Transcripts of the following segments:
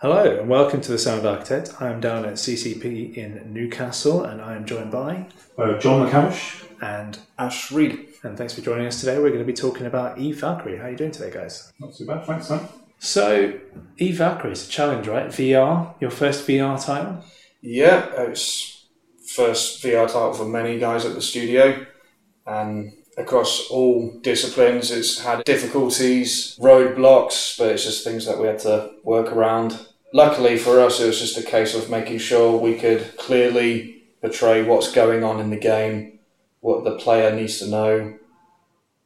Hello and welcome to the Sound Architect. I am down at CCP in Newcastle and I am joined by Uh, Jon McCavish. and Ash Read. and thanks for joining us today. We're going to be talking about Eve Valkyrie. How are you doing today, guys? Not too bad, thanks, man. So Valkyrie is a challenge, right? VR, your first VR title. Yeah, it's first VR title for many guys at the studio, and across all disciplines, it's had difficulties, roadblocks, but it's just things that we had to work around. Luckily for us, it was just a case of making sure we could clearly portray what's going on in the game, what the player needs to know,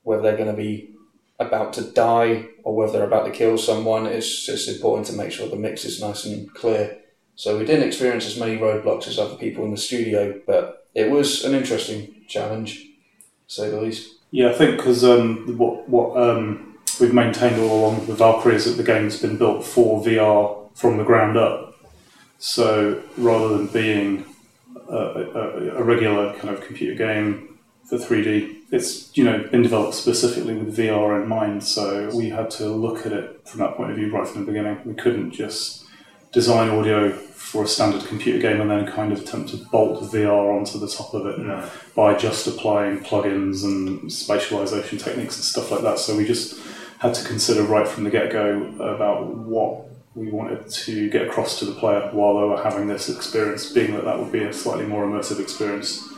whether they're going to be about to die or whether they're about to kill someone. It's just important to make sure the mix is nice and clear. So we didn't experience as many roadblocks as other people in the studio, but it was an interesting challenge, say the least. Yeah, I think because um, what what um, we've maintained all along with Valkyrie is that the game's been built for VR from the ground up. So rather than being a, a, a regular kind of computer game for 3D, it's you know been developed specifically with VR in mind. So we had to look at it from that point of view right from the beginning. We couldn't just design audio for a standard computer game and then kind of attempt to bolt VR onto the top of it by just applying plugins and spatialization techniques and stuff like that. So we just had to consider right from the get go about what we wanted to get across to the player while they were having this experience, being that that would be a slightly more immersive experience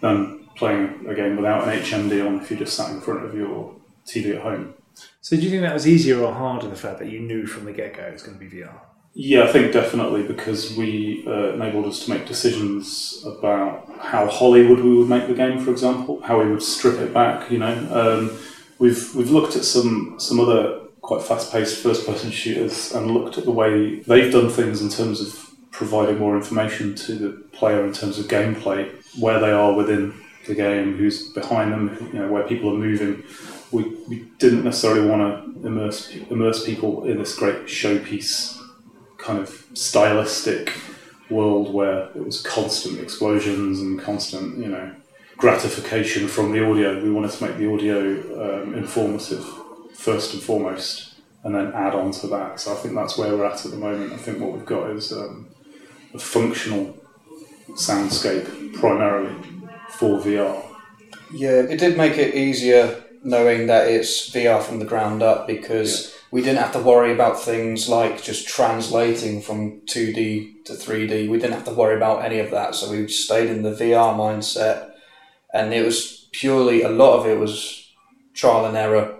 than playing a game without an HMD on if you just sat in front of your TV at home. So do you think that was easier or harder the fact that you knew from the get go it was going to be VR? Yeah, I think definitely because we uh, enabled us to make decisions about how Hollywood we would make the game, for example, how we would strip it back. You know, um, we've we've looked at some some other quite fast-paced first-person shooters and looked at the way they've done things in terms of providing more information to the player in terms of gameplay, where they are within the game, who's behind them, you know, where people are moving. We, we didn't necessarily want to immerse immerse people in this great showpiece kind of stylistic world where it was constant explosions and constant, you know, gratification from the audio. We wanted to make the audio um, informative first and foremost, and then add on to that. So I think that's where we're at at the moment. I think what we've got is um, a functional soundscape primarily for VR. Yeah, it did make it easier knowing that it's VR from the ground up because we didn't have to worry about things like just translating from 2D to 3D. We didn't have to worry about any of that. So we stayed in the VR mindset and it was purely, a lot of it was trial and error.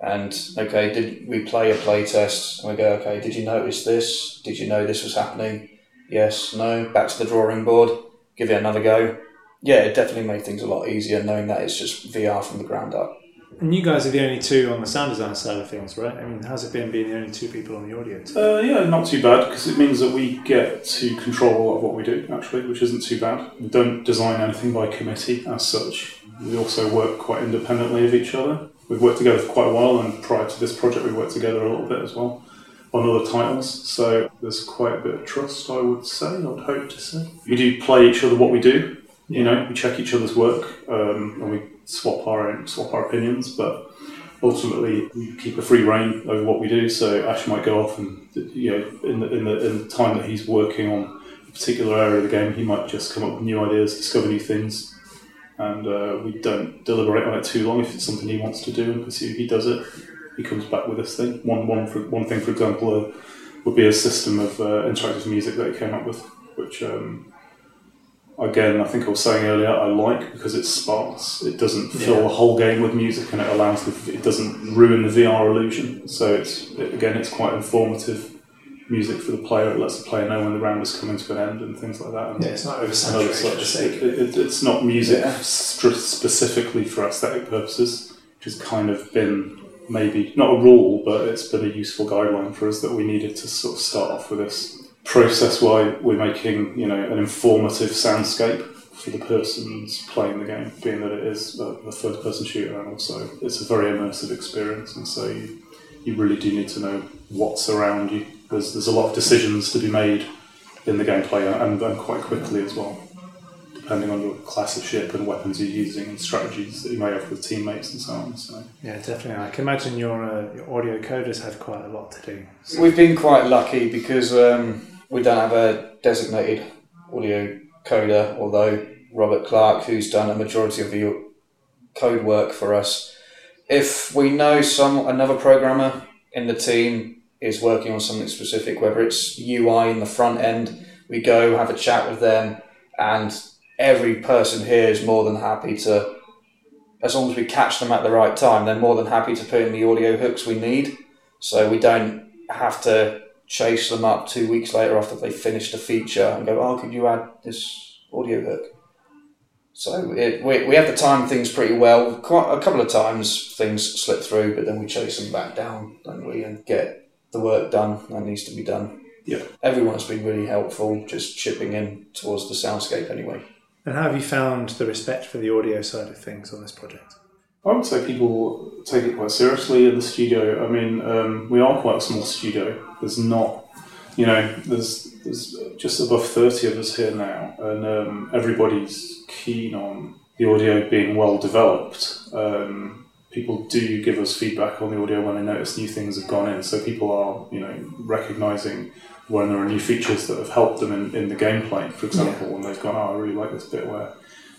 And okay, did we play a play test? And we go, okay, did you notice this? Did you know this was happening? Yes, no, back to the drawing board, give it another go. Yeah, it definitely made things a lot easier knowing that it's just VR from the ground up. And you guys are the only two on the sound design side of things, right? I mean, how's it been being the only two people on the audience? team? Uh, yeah, not too bad because it means that we get to control a lot of what we do, actually, which isn't too bad. We don't design anything by committee as such. We also work quite independently of each other. We've worked together for quite a while, and prior to this project, we worked together a little bit as well on other titles. So there's quite a bit of trust, I would say, I would hope to say. We do play each other what we do. You know, we check each other's work um, and we swap our swap our opinions, but ultimately we keep a free reign over what we do. So Ash might go off and you know in the in the, in the time that he's working on a particular area of the game, he might just come up with new ideas, discover new things, and uh, we don't deliberate on it too long. If it's something he wants to do and pursue, he does it. He comes back with this thing. One one for, one thing, for example, uh, would be a system of uh, interactive music that he came up with, which. Um, again, I think I was saying earlier, I like because it's sparse. It doesn't fill Yeah. the whole game with music, and it allows the, it doesn't ruin the VR illusion. So it's it, again, it's quite informative music for the player. It lets the player know when the round is coming to an end and things like that. And Yeah, it's not oversaturated for the sake It, it, it's not music Yeah. str- specifically for aesthetic purposes, which has kind of been maybe not a rule, but it's been a useful guideline for us that we needed to sort of start off with this process why we're making you know an informative soundscape for the persons playing the game, being that it is a, a first person shooter and also it's a very immersive experience and so you, you really do need to know what's around you. There's there's a lot of decisions to be made in the gameplay and, and quite quickly as well. depending on your class of ship and weapons you're using and strategies that you may have with teammates and so on. So Yeah, definitely. I can imagine your, uh, your audio coders have quite a lot to do. We've been quite lucky because um, we don't have a designated audio coder, although Robert Clark, who's done a majority of the code work for us, if we know some another programmer in the team is working on something specific, whether it's UI in the front end, we go have a chat with them, and every person here is more than happy to, as long as we catch them at the right time, they're more than happy to put in the audio hooks we need. So we don't have to chase them up two weeks later after they finished a feature and go, oh, could you add this audio hook? So it, we, we have to time things pretty well. Quite a couple of times things slip through, but then we chase them back down, don't we, and get the work done that needs to be done. Yeah. Everyone's been really helpful, just chipping in towards the soundscape anyway. And how have you found the respect for the audio side of things on this project? I would say people take it quite seriously in the studio. I mean, um, we are quite a small studio. There's not, you know, there's there's just above thirty of us here now, and um, everybody's keen on the audio being well developed. Um, people do give us feedback on the audio when they notice new things have gone in. So people are, you know, recognizing when there are new features that have helped them in, in the gameplay, for example, when they've gone, oh, I really like this bit where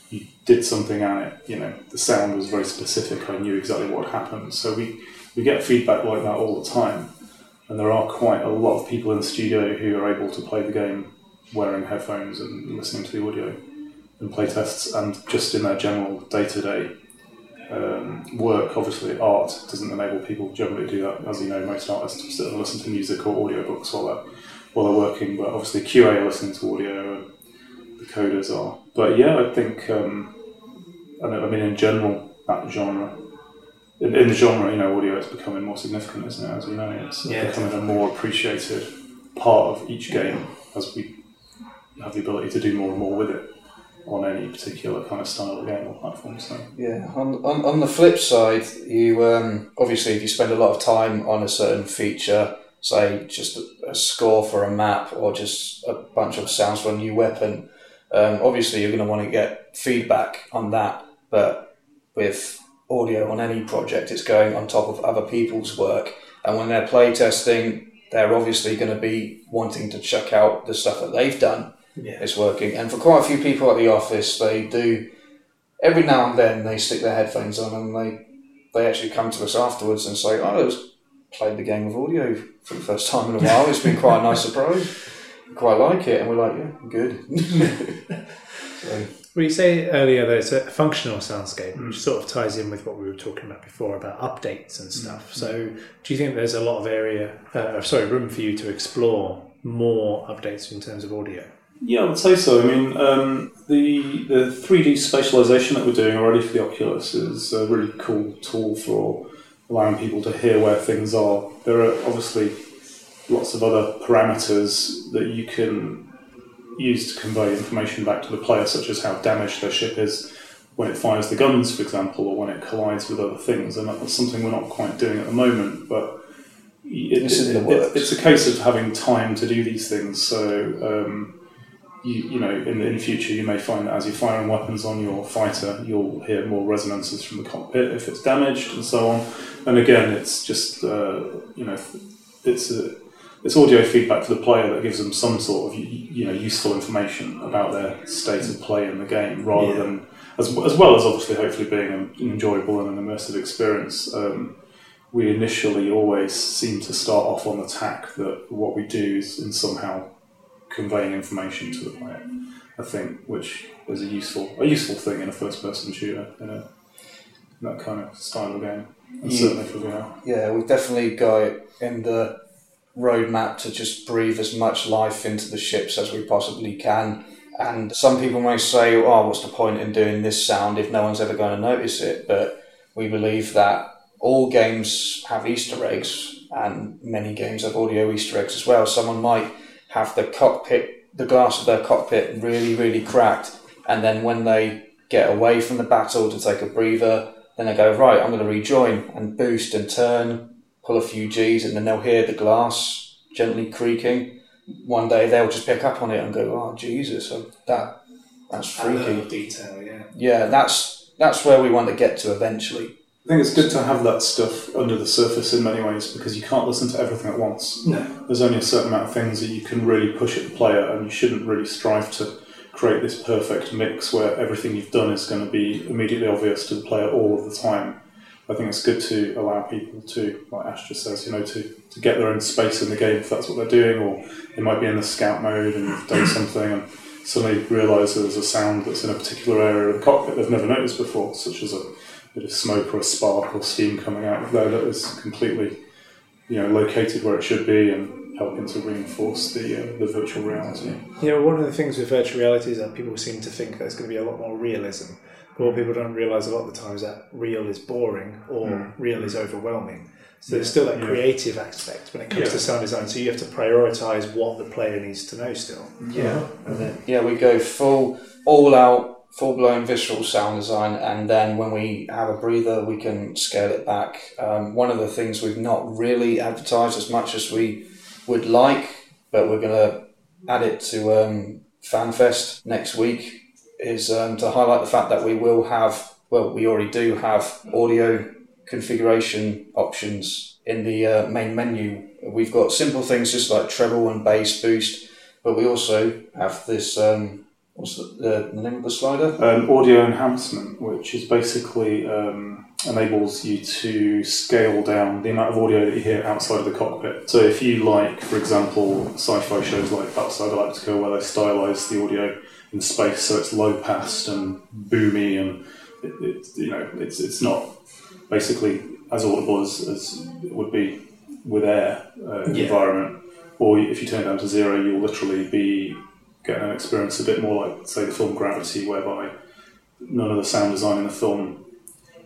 you did something and it, you know, the sound was very specific. I knew exactly what happened. So we, we get feedback like that all the time. And there are quite a lot of people in the studio who are able to play the game wearing headphones and listening to the audio and play tests and just in their general day to day work. Obviously, art doesn't enable people generally to do that. As you know, most artists sit and listen to music or audiobooks while they're, while they're working, but obviously, QA are listening to audio and the coders are. But yeah, I think, um, I, know, I mean, in general, that genre in, in the genre, you know, audio is becoming more significant, isn't it? As you know, it's Yeah, becoming a more appreciated part of each game as we have the ability to do more and more with it on any particular kind of style of game or platform. So Yeah. On, on, on the flip side, you um, obviously if you spend a lot of time on a certain feature, say just a, a score for a map or just a bunch of sounds for a new weapon, um, obviously you're going to want to get feedback on that. But with audio on any project, it's going on top of other people's work, and when they're playtesting, they're obviously going to be wanting to check out the stuff that they've done Yeah. is working. And for quite a few people at the office, they do every now and then they stick their headphones on and they they actually come to us afterwards and say, "Oh, I just played the game with audio for the first time in a while. It's been quite a nice surprise. Quite like it." And we're like, "Yeah, good." so, Well, you say earlier that it's a functional soundscape, which sort of ties in with what we were talking about before about updates and stuff. So, do you think there's a lot of area, uh, sorry, room for you to explore more updates in terms of audio? yeah, I would say so. I mean, um, the the three D spatialization that we're doing already for the Oculus is a really cool tool for allowing people to hear where things are. There are obviously lots of other parameters that you can use to convey information back to the player, such as how damaged their ship is when it fires the guns, for example, or when it collides with other things. And that's something we're not quite doing at the moment, but it, It's the it- it's a case of having time to do these things. So, um, you, you know, in the, in the future, you may find that as you're firing weapons on your fighter, you'll hear more resonances from the cockpit if it's damaged, and so on. And again, it's just uh, you know, it's a it's audio feedback to the player that gives them some sort of you know useful information about their state of play in the game, rather Yeah. than as, as well as obviously hopefully being an enjoyable and an immersive experience. Um, we initially always seem to start off on the tack that what we do is in somehow conveying information to the player. I think, which is a useful a useful thing in a first person shooter in, a, in that kind of style of game, and Yeah. certainly for VR. yeah, we've definitely got in the roadmap to just breathe as much life into the ships as we possibly can. And some people may say, "Oh, what's the point in doing this sound if no one's ever going to notice it?" But we believe that all games have Easter eggs, and many games have audio Easter eggs as well. Someone might have the cockpit, the glass of their cockpit, really, really cracked, and then when they get away from the battle to take a breather, then they go, "Right, I'm going to rejoin and boost and turn, pull a few G's, and then they'll hear the glass gently creaking." One day they'll just pick up on it and go, "Oh Jesus, that that's freaky. the detail, yeah. Yeah, that's that's where we want to get to eventually. I think it's good to have that stuff under the surface in many ways because you can't listen to everything at once. No. There's only a certain amount of things that you can really push at the player, and you shouldn't really strive to create this perfect mix where everything you've done is going to be immediately obvious to the player all of the time. I think it's good to allow people to, like Ash says, you know, to, to get their own space in the game if that's what they're doing, or they might be in the scout mode and you've done something and suddenly realise there's a sound that's in a particular area of the cockpit they've never noticed before, such as a bit of smoke or a spark or steam coming out of there that is completely, you know, located where it should be and helping to reinforce the uh, the virtual reality. You know, one of the things with virtual reality is that people seem to think that there's going to be a lot more realism. But what people don't realise a lot of the time is that real is boring or Mm. real is overwhelming. So there's still that Yeah. creative aspect when it comes Yeah. to sound design. So you have to prioritise what the player needs to know still. Yeah, and then yeah, we go full, all out, full blown visceral sound design, and then when we have a breather, we can scale it back. Um, one of the things we've not really advertised as much as we would like, but we're gonna add it to um, FanFest next week, is um, to highlight the fact that we will have, well, we already do have audio configuration options in the uh, main menu. We've got simple things just like treble and bass boost, but we also have this. Um, what's the, the, name of the slider? Um, audio enhancement, which is basically um, enables you to scale down the amount of audio that you hear outside of the cockpit. So if you like, for example, sci-fi shows like Outside Galactica, where they stylize the audio in space so it's low passed and boomy, and it, it, you know it's it's not basically as audible as, as it would be with air uh, Yeah. environment. Or if you turn it down to zero, you'll literally be getting an experience a bit more like, say, the film Gravity, whereby none of the sound design in the film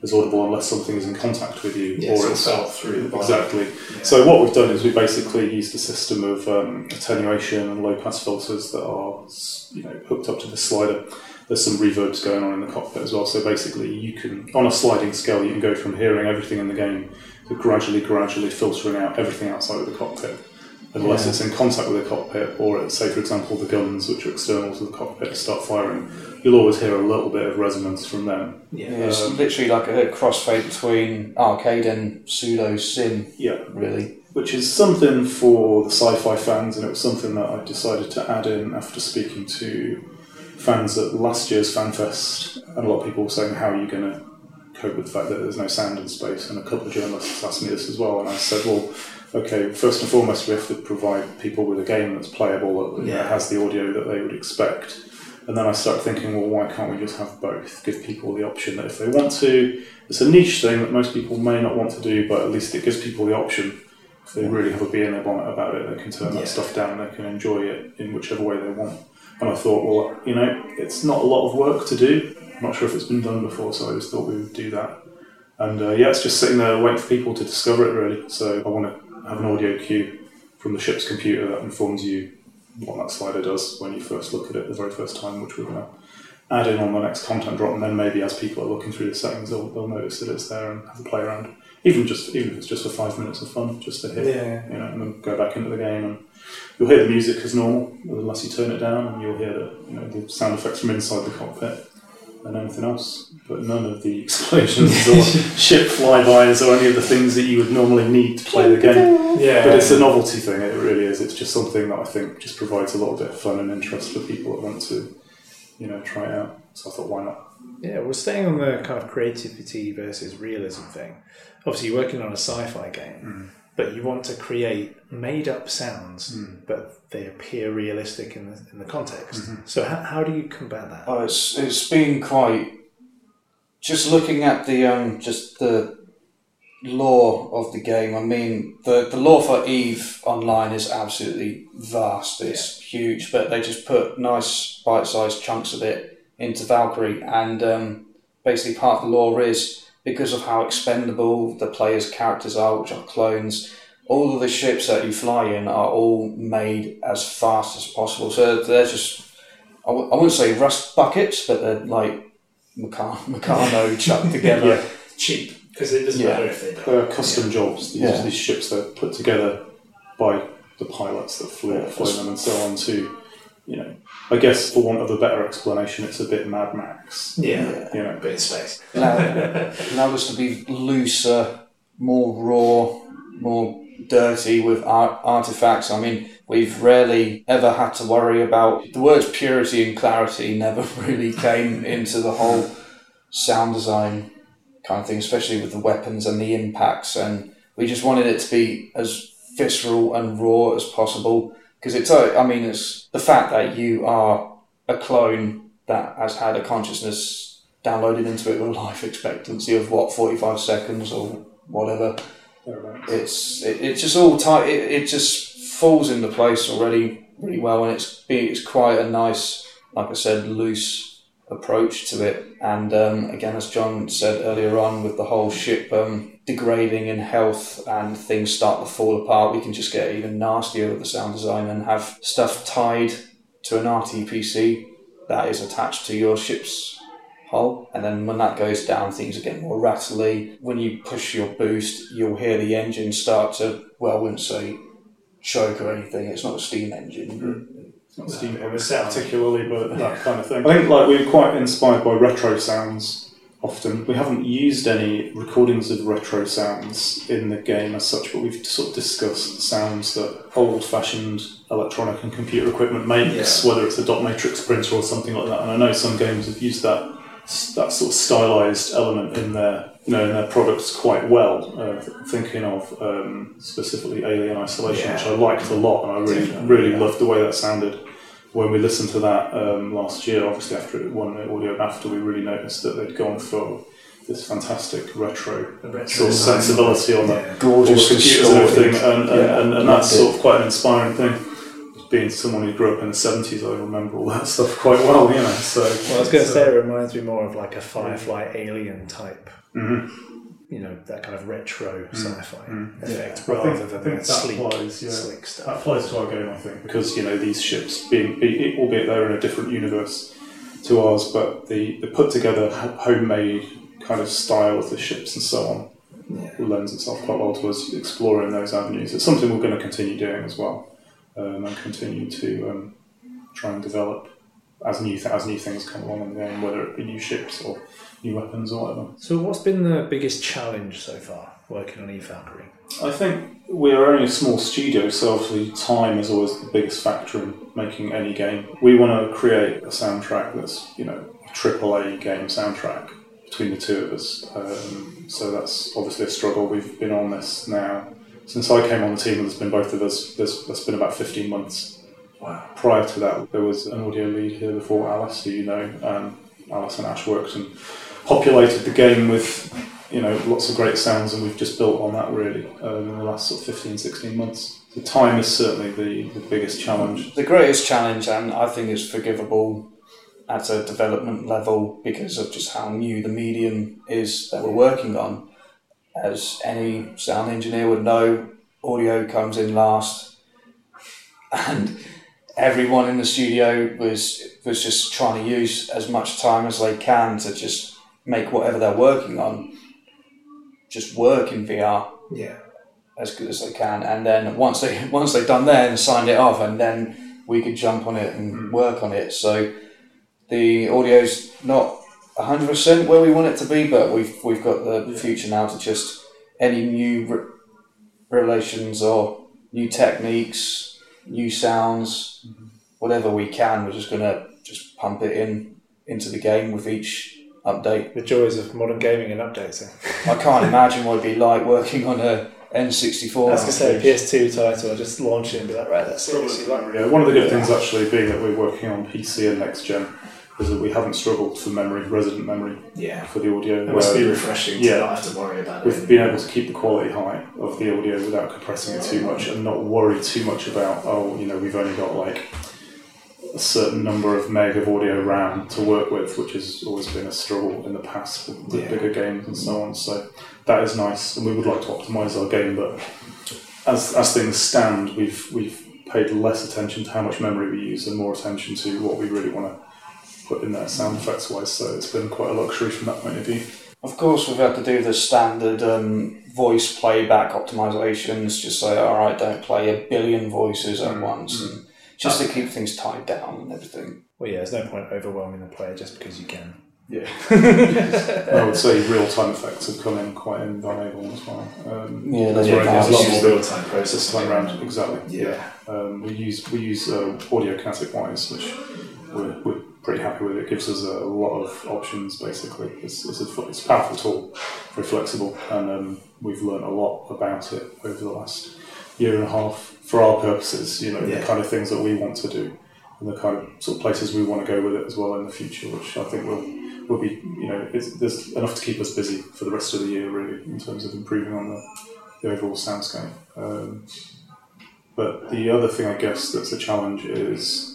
is audible unless something is in contact with you, Yeah, or it's all it's felt through the body. exactly. So what we've done is we basically used a system of um, attenuation and low pass filters that are you know hooked up to the slider. There's some reverbs going on in the cockpit as well. So basically, you can on a sliding scale, you can go from hearing everything in the game to gradually, gradually filtering out everything outside of the cockpit. Unless Yeah. it's in contact with the cockpit, or it's, say, for example, the guns which are external to the cockpit start firing, you'll always hear a little bit of resonance from them. Yeah. Yeah, it's Um, literally like a crossfade between arcade and pseudo sim, Yeah, really. which is something for the sci-fi fans, and it was something that I decided to add in after speaking to fans at last year's FanFest, and a lot of people were saying, "How are you going to cope with the fact that there's no sound in space?" And a couple of journalists asked me this as well, and I said, "Well, okay, first and foremost, we have to provide people with a game that's playable, that Yeah. has the audio that they would expect." And then I started thinking, well, why can't we just have both? Give people the option that if they want to, it's a niche thing that most people may not want to do, but at least it gives people the option if they really have a bee in their bonnet about it, they can turn Yeah. that stuff down, they can enjoy it in whichever way they want. And I thought, well, you know, it's not a lot of work to do. I'm not sure if it's been done before, so I just thought we would do that. And uh, yeah, it's just sitting there waiting for people to discover it, really. So I want to have an audio cue from the ship's computer that informs you what that slider does when you first look at it the very first time, which we're going to add in on the next content drop. And then maybe as people are looking through the settings, they'll, they'll notice that it's there and have a play around. Even just even if it's just for five minutes of fun, just to hear Yeah. you know, and then go back into the game and you'll hear the music as normal, unless you turn it down, and you'll hear the, you know, the sound effects from inside the cockpit and anything else, but none of the explosions or ship flybys or any of the things that you would normally need to play the game. Yeah. But it's a novelty thing, it really is. It's just something that I think just provides a little bit of fun and interest for people that want to, you know, try it out. So I thought, why not? Yeah, we're staying on the kind of creativity versus realism thing. Obviously, you're working on a sci-fi game, mm. But you want to create made-up sounds, but they appear realistic in the, in the context. So, how, how do you combat that? Oh, it's it's been quite. Just looking at the um, just the lore of the game. I mean, the the lore for Eve online is absolutely vast. It's huge, but they just put nice bite-sized chunks of it into Valkyrie, and um, basically part of the lore is because of how expendable the players' characters are, which are clones. All of the ships that you fly in are all made as fast as possible, so they're just I w- I wouldn't say rust buckets, but they're like Meccano, Meccano chucked together. Yeah. Cheap, because it doesn't Yeah. matter if they don't. They're custom jobs. These, Yeah. these ships that are put together by the pilots that flew, Yeah. flew them and so on to you know, I guess for want of a better explanation, it's a bit Mad Max. Yeah, You know, a bit of space. Allow, allow us to be looser, more raw, more dirty with art, artifacts. I mean, we've rarely ever had to worry about the words purity and clarity. Never really came into the whole sound design kind of thing, especially with the weapons and the impacts. And we just wanted it to be as visceral and raw as possible because it's. I mean, it's the fact that you are a clone that has had a consciousness downloaded into it with a life expectancy of what 45 seconds or whatever it's it, it's just all tight it, it just falls into place already really well and it's be- it's quite a nice like I said loose approach to it and um, again as John said earlier on with the whole ship um, degrading in health and things start to fall apart we can just get even nastier with the sound design and have stuff tied to an RTPC that is attached to your ship's hull, and then when that goes down, things getting more rattly. When you push your boost, you'll hear the engine start to, well, I wouldn't say choke or anything. It's not a steam engine. It's not steampunk sound. particularly, but that kind of thing. I think like we're quite inspired by retro sounds. Often we haven't used any recordings of retro sounds in the game as such, but we've sort of discussed sounds that old-fashioned electronic and computer equipment makes, whether it's a dot matrix printer or something like that. And I know some games have used that that sort of stylized element in their you know in their products quite well. Uh, thinking of um, specifically Alien Isolation, which I liked a lot, and I really Definitely, really yeah. loved the way that sounded. When we listened to that um, last year, obviously after it won the audio BAFTA, we really noticed that they'd gone for this fantastic retro retro sort of sensibility on the Yeah. Gorgeous, the computers and everything, and, and, and, and that's sort of quite an inspiring thing. Being someone who grew up in the seventies, I remember all that stuff quite well, you know. So, Well, I was going to say it reminds me more of like a Firefly Alien type. Mhm. You know that kind of retro sci-fi mm. effect Yeah, I rather than that sleek, applies, yeah. slick stuff. That applies to our game, I think, because you know these ships, being be- albeit they're in a different universe to ours, but the, the put together homemade kind of style of the ships and so on Yeah. lends itself quite well to us exploring those avenues. It's something we're going to continue doing as well, um, and continue to um, try and develop as new th- as new things come along in the game, whether it be new ships or new weapons or whatever. So, what's been the biggest challenge so far working on Eve Valkyrie? I think we are only a small studio, so obviously time is always the biggest factor in making any game. We want to create a soundtrack that's, you know, a triple A game soundtrack between the two of us. Um, so that's obviously a struggle. We've been on this now since I came on the team. There's been both of us. There's that's been about 15 months. Wow. Prior to that, there was an audio lead here before Alice, who you know. Um, Alice and Ash worked and populated the game with you know, lots of great sounds, and we've just built on that really um, in the last sort of 15, 16 months. The time is certainly the, the biggest challenge. The greatest challenge, and I think is forgivable at a development level because of just how new the medium is that we're working on. As any sound engineer would know, audio comes in last, and everyone in the studio was was just trying to use as much time as they can to just make whatever they're working on just work in VR Yeah. as good as they can, and then once they once they've done that and signed it off, and then we could jump on it and mm. work on it. So the audio's not hundred percent where we want it to be, but we've we've got the future now to just any new re- relations or new techniques, new sounds, mm-hmm. whatever we can. We're just gonna just pump it in into the game with each update. The joys of modern gaming and updating. Eh? I can't imagine what it'd be like working on a N64. I was going to say a PS2 title, I just launch it and be like, right, that's seriously like Yeah, one of the good things actually being that we're working on PC and next gen is that we haven't struggled for memory, resident memory Yeah. for the audio. It must be refreshing yeah. to not have to worry about We've it. been able to keep the quality high of the audio without compressing it too much and not worry too much about, oh, you know, we've only got like a certain number of meg of audio RAM to work with, which has always been a struggle in the past with the Yeah. bigger games and so on. So that is nice, and we would like to optimize our game, but as, as things stand, we've we've paid less attention to how much memory we use and more attention to what we really want to put in there sound effects wise. So it's been quite a luxury from that point of view. Of course, we've had to do the standard um, voice playback optimizations. Just say, all right, don't play a billion voices at once. And just to keep things tied down and everything. Well, yeah, there's no point overwhelming the player just because you can. Yeah. I would say real time effects have come in quite invaluable as well. Um, Yeah, that's yeah, right, there's a lot more real time process processing. time around. Exactly. Yeah. Um, we use we use uh, Audiokinetic Wwise, which we're, we're pretty happy with. It it gives us a lot of options. Basically, it's it's a, it's a powerful tool, very flexible, and um, we've learned a lot about it over the last year and a half for our purposes. You know, Yeah. the kind of things that we want to do, and the kind of sort of places we want to go with it as well in the future, which I think will will be you know there's enough to keep us busy for the rest of the year really in terms of improving on the, the overall soundscape. Um, but the other thing I guess that's a challenge is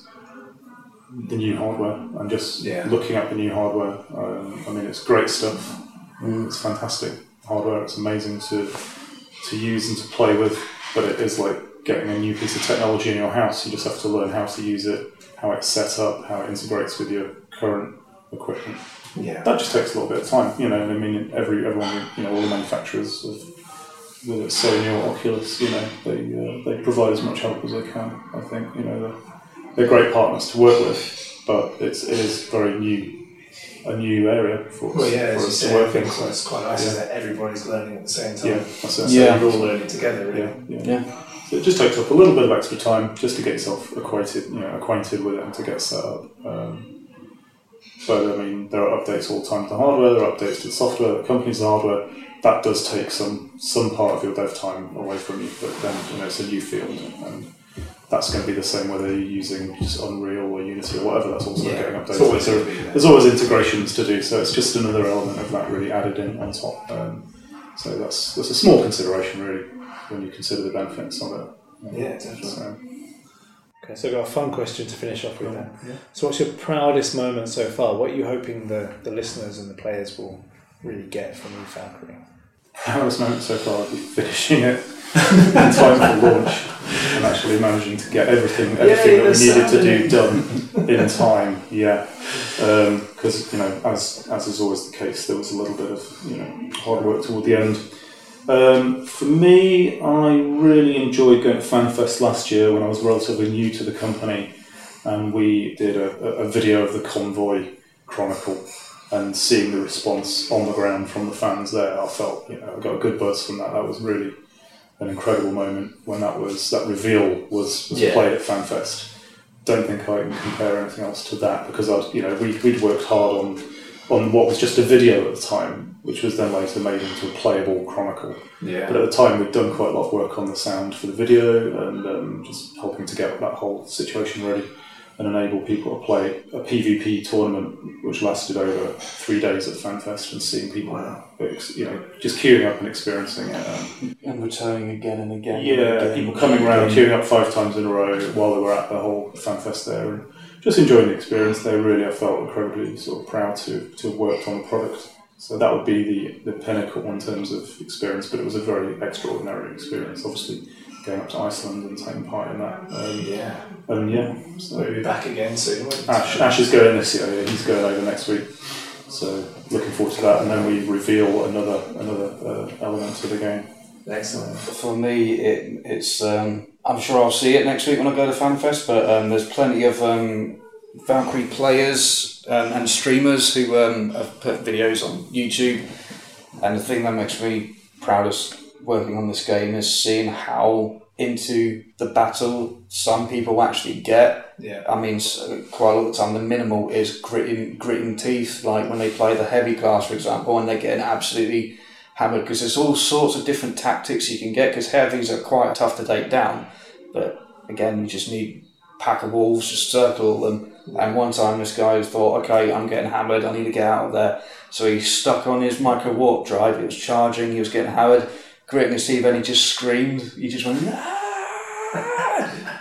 the new hardware and just Yeah. looking at the new hardware. Um, I mean, it's great stuff. It's fantastic hardware. It's amazing to to use and to play with. But it is like getting a new piece of technology in your house. You just have to learn how to use it, how it's set up, how it integrates with your current equipment. Yeah. That just takes a little bit of time. You know, I mean, every everyone, you know, all the manufacturers of whether it's Sony or Oculus, you know, they uh, they provide as much help as they can. I think you know they're, they're great partners to work with, but it's it is very new, a new area for us, Well, yeah, for us to say, I work in. So, it's quite nice that everybody's learning at the same time. yeah, that's it. Yeah. So you're all learning together, really. yeah, yeah. Yeah. So it just takes up a little bit of extra time just to get yourself acquainted, you know, acquainted with it and to get set up. Um, but I mean, there are updates all the time to the hardware. There are updates to the software. The company's hardware. That does take some some part of your dev time away from you. But then you know, it's a new field, and that's going to be the same whether you're using just Unreal or Unity or whatever. That's also getting it's updated. always So going to be there. there's always integrations to do, so it's just another element of that really added in on top. Um, so that's that's a small consideration really when you consider the benefits of it. Yeah, definitely. So, Okay, so I've got a fun question to finish off with then. So, what's your proudest moment so far? What are you hoping the, the listeners and the players will really get from you, Valkyrie? proudest moment so far would be finishing it in time for launch and actually managing to get everything everything that we needed to do done in time. Yeah, because you know, as as is always the case, there was a little bit of you know hard work toward the end. Um, for me, I really enjoyed going to FanFest last year when I was relatively new to the company, and we did a, a a video of the convoy chronicle and seeing the response on the ground from the fans there. I felt you know I got a good buzz from that. That was really an incredible moment when that was that reveal was, was Yeah. played at FanFest. Don't think I can compare anything else to that because I, you know, we we'd worked hard on on what was just a video at the time, which was then later made into a playable chronicle. Yeah. But at the time, we'd done quite a lot of work on the sound for the video and um, just helping to get that whole situation ready and enable people to play a PvP tournament, which lasted over three days at FanFest, and seeing people, ex- you know, just queuing up and experiencing it. Um, And returning again and again. and yeah, again. people coming around, queuing up five times in a row while they were at the whole FanFest there, and just enjoying the experience. They really, I felt incredibly sort of proud to to have worked on the product. So that would be the, the pinnacle in terms of experience, but it was a very extraordinary experience. Obviously, going up to Iceland and taking part in that. Um, Yeah. and yeah, so We'll be back again soon. Ash, Ash is going this year. Yeah, he's going over next week. So looking forward to that, and then we reveal another another uh, element to the game. Excellent. For me, it, it's. Um, I'm sure I'll see it next week when I go to FanFest, but um, there's plenty of um, Valkyrie players and, and streamers who um, have put videos on YouTube. And the thing that makes me proudest working on this game is seeing how into the battle some people actually get. Yeah. I mean, quite a lot of the time, the minimal is gritting, gritting teeth. Like when they play the heavy class, for example, and they're getting absolutely hammered because there's all sorts of different tactics you can get. Because heavies are quite tough to take down, but again, you just need a pack of wolves to circle them. And one time, this guy thought, "Okay, I'm getting hammered. I need to get out of there." So he stuck on his micro warp drive. It was charging. He was getting hammered, gritting his teeth, and he just screamed. He just went. "Ah!"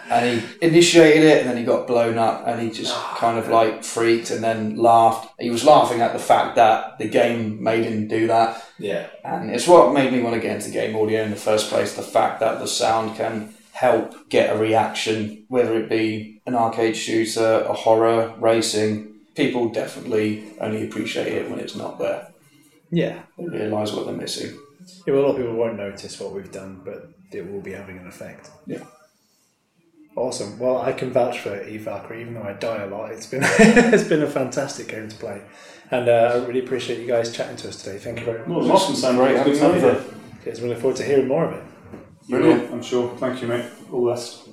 and he initiated it and then he got blown up and he just kind of like freaked and then laughed. He was laughing at the fact that the game made him do that. Yeah. And it's what made me want to get into game audio in the first place the fact that the sound can help get a reaction, whether it be an arcade shooter, a horror, racing. People definitely only appreciate it when it's not there. Yeah. They realise what they're missing. Yeah, well, a lot of people won't notice what we've done, but it will be having an effect. Yeah. Awesome. Well, I can vouch for Eve Valkyrie, even though I die a lot. It's been it's been a fantastic game to play, and uh, I really appreciate you guys chatting to us today. Thank you very much. Well, it was awesome, Sam. Great good having to you have you. Cheers. We look forward to hearing more of it. Brilliant. I'm sure. Thank you, mate. All the best.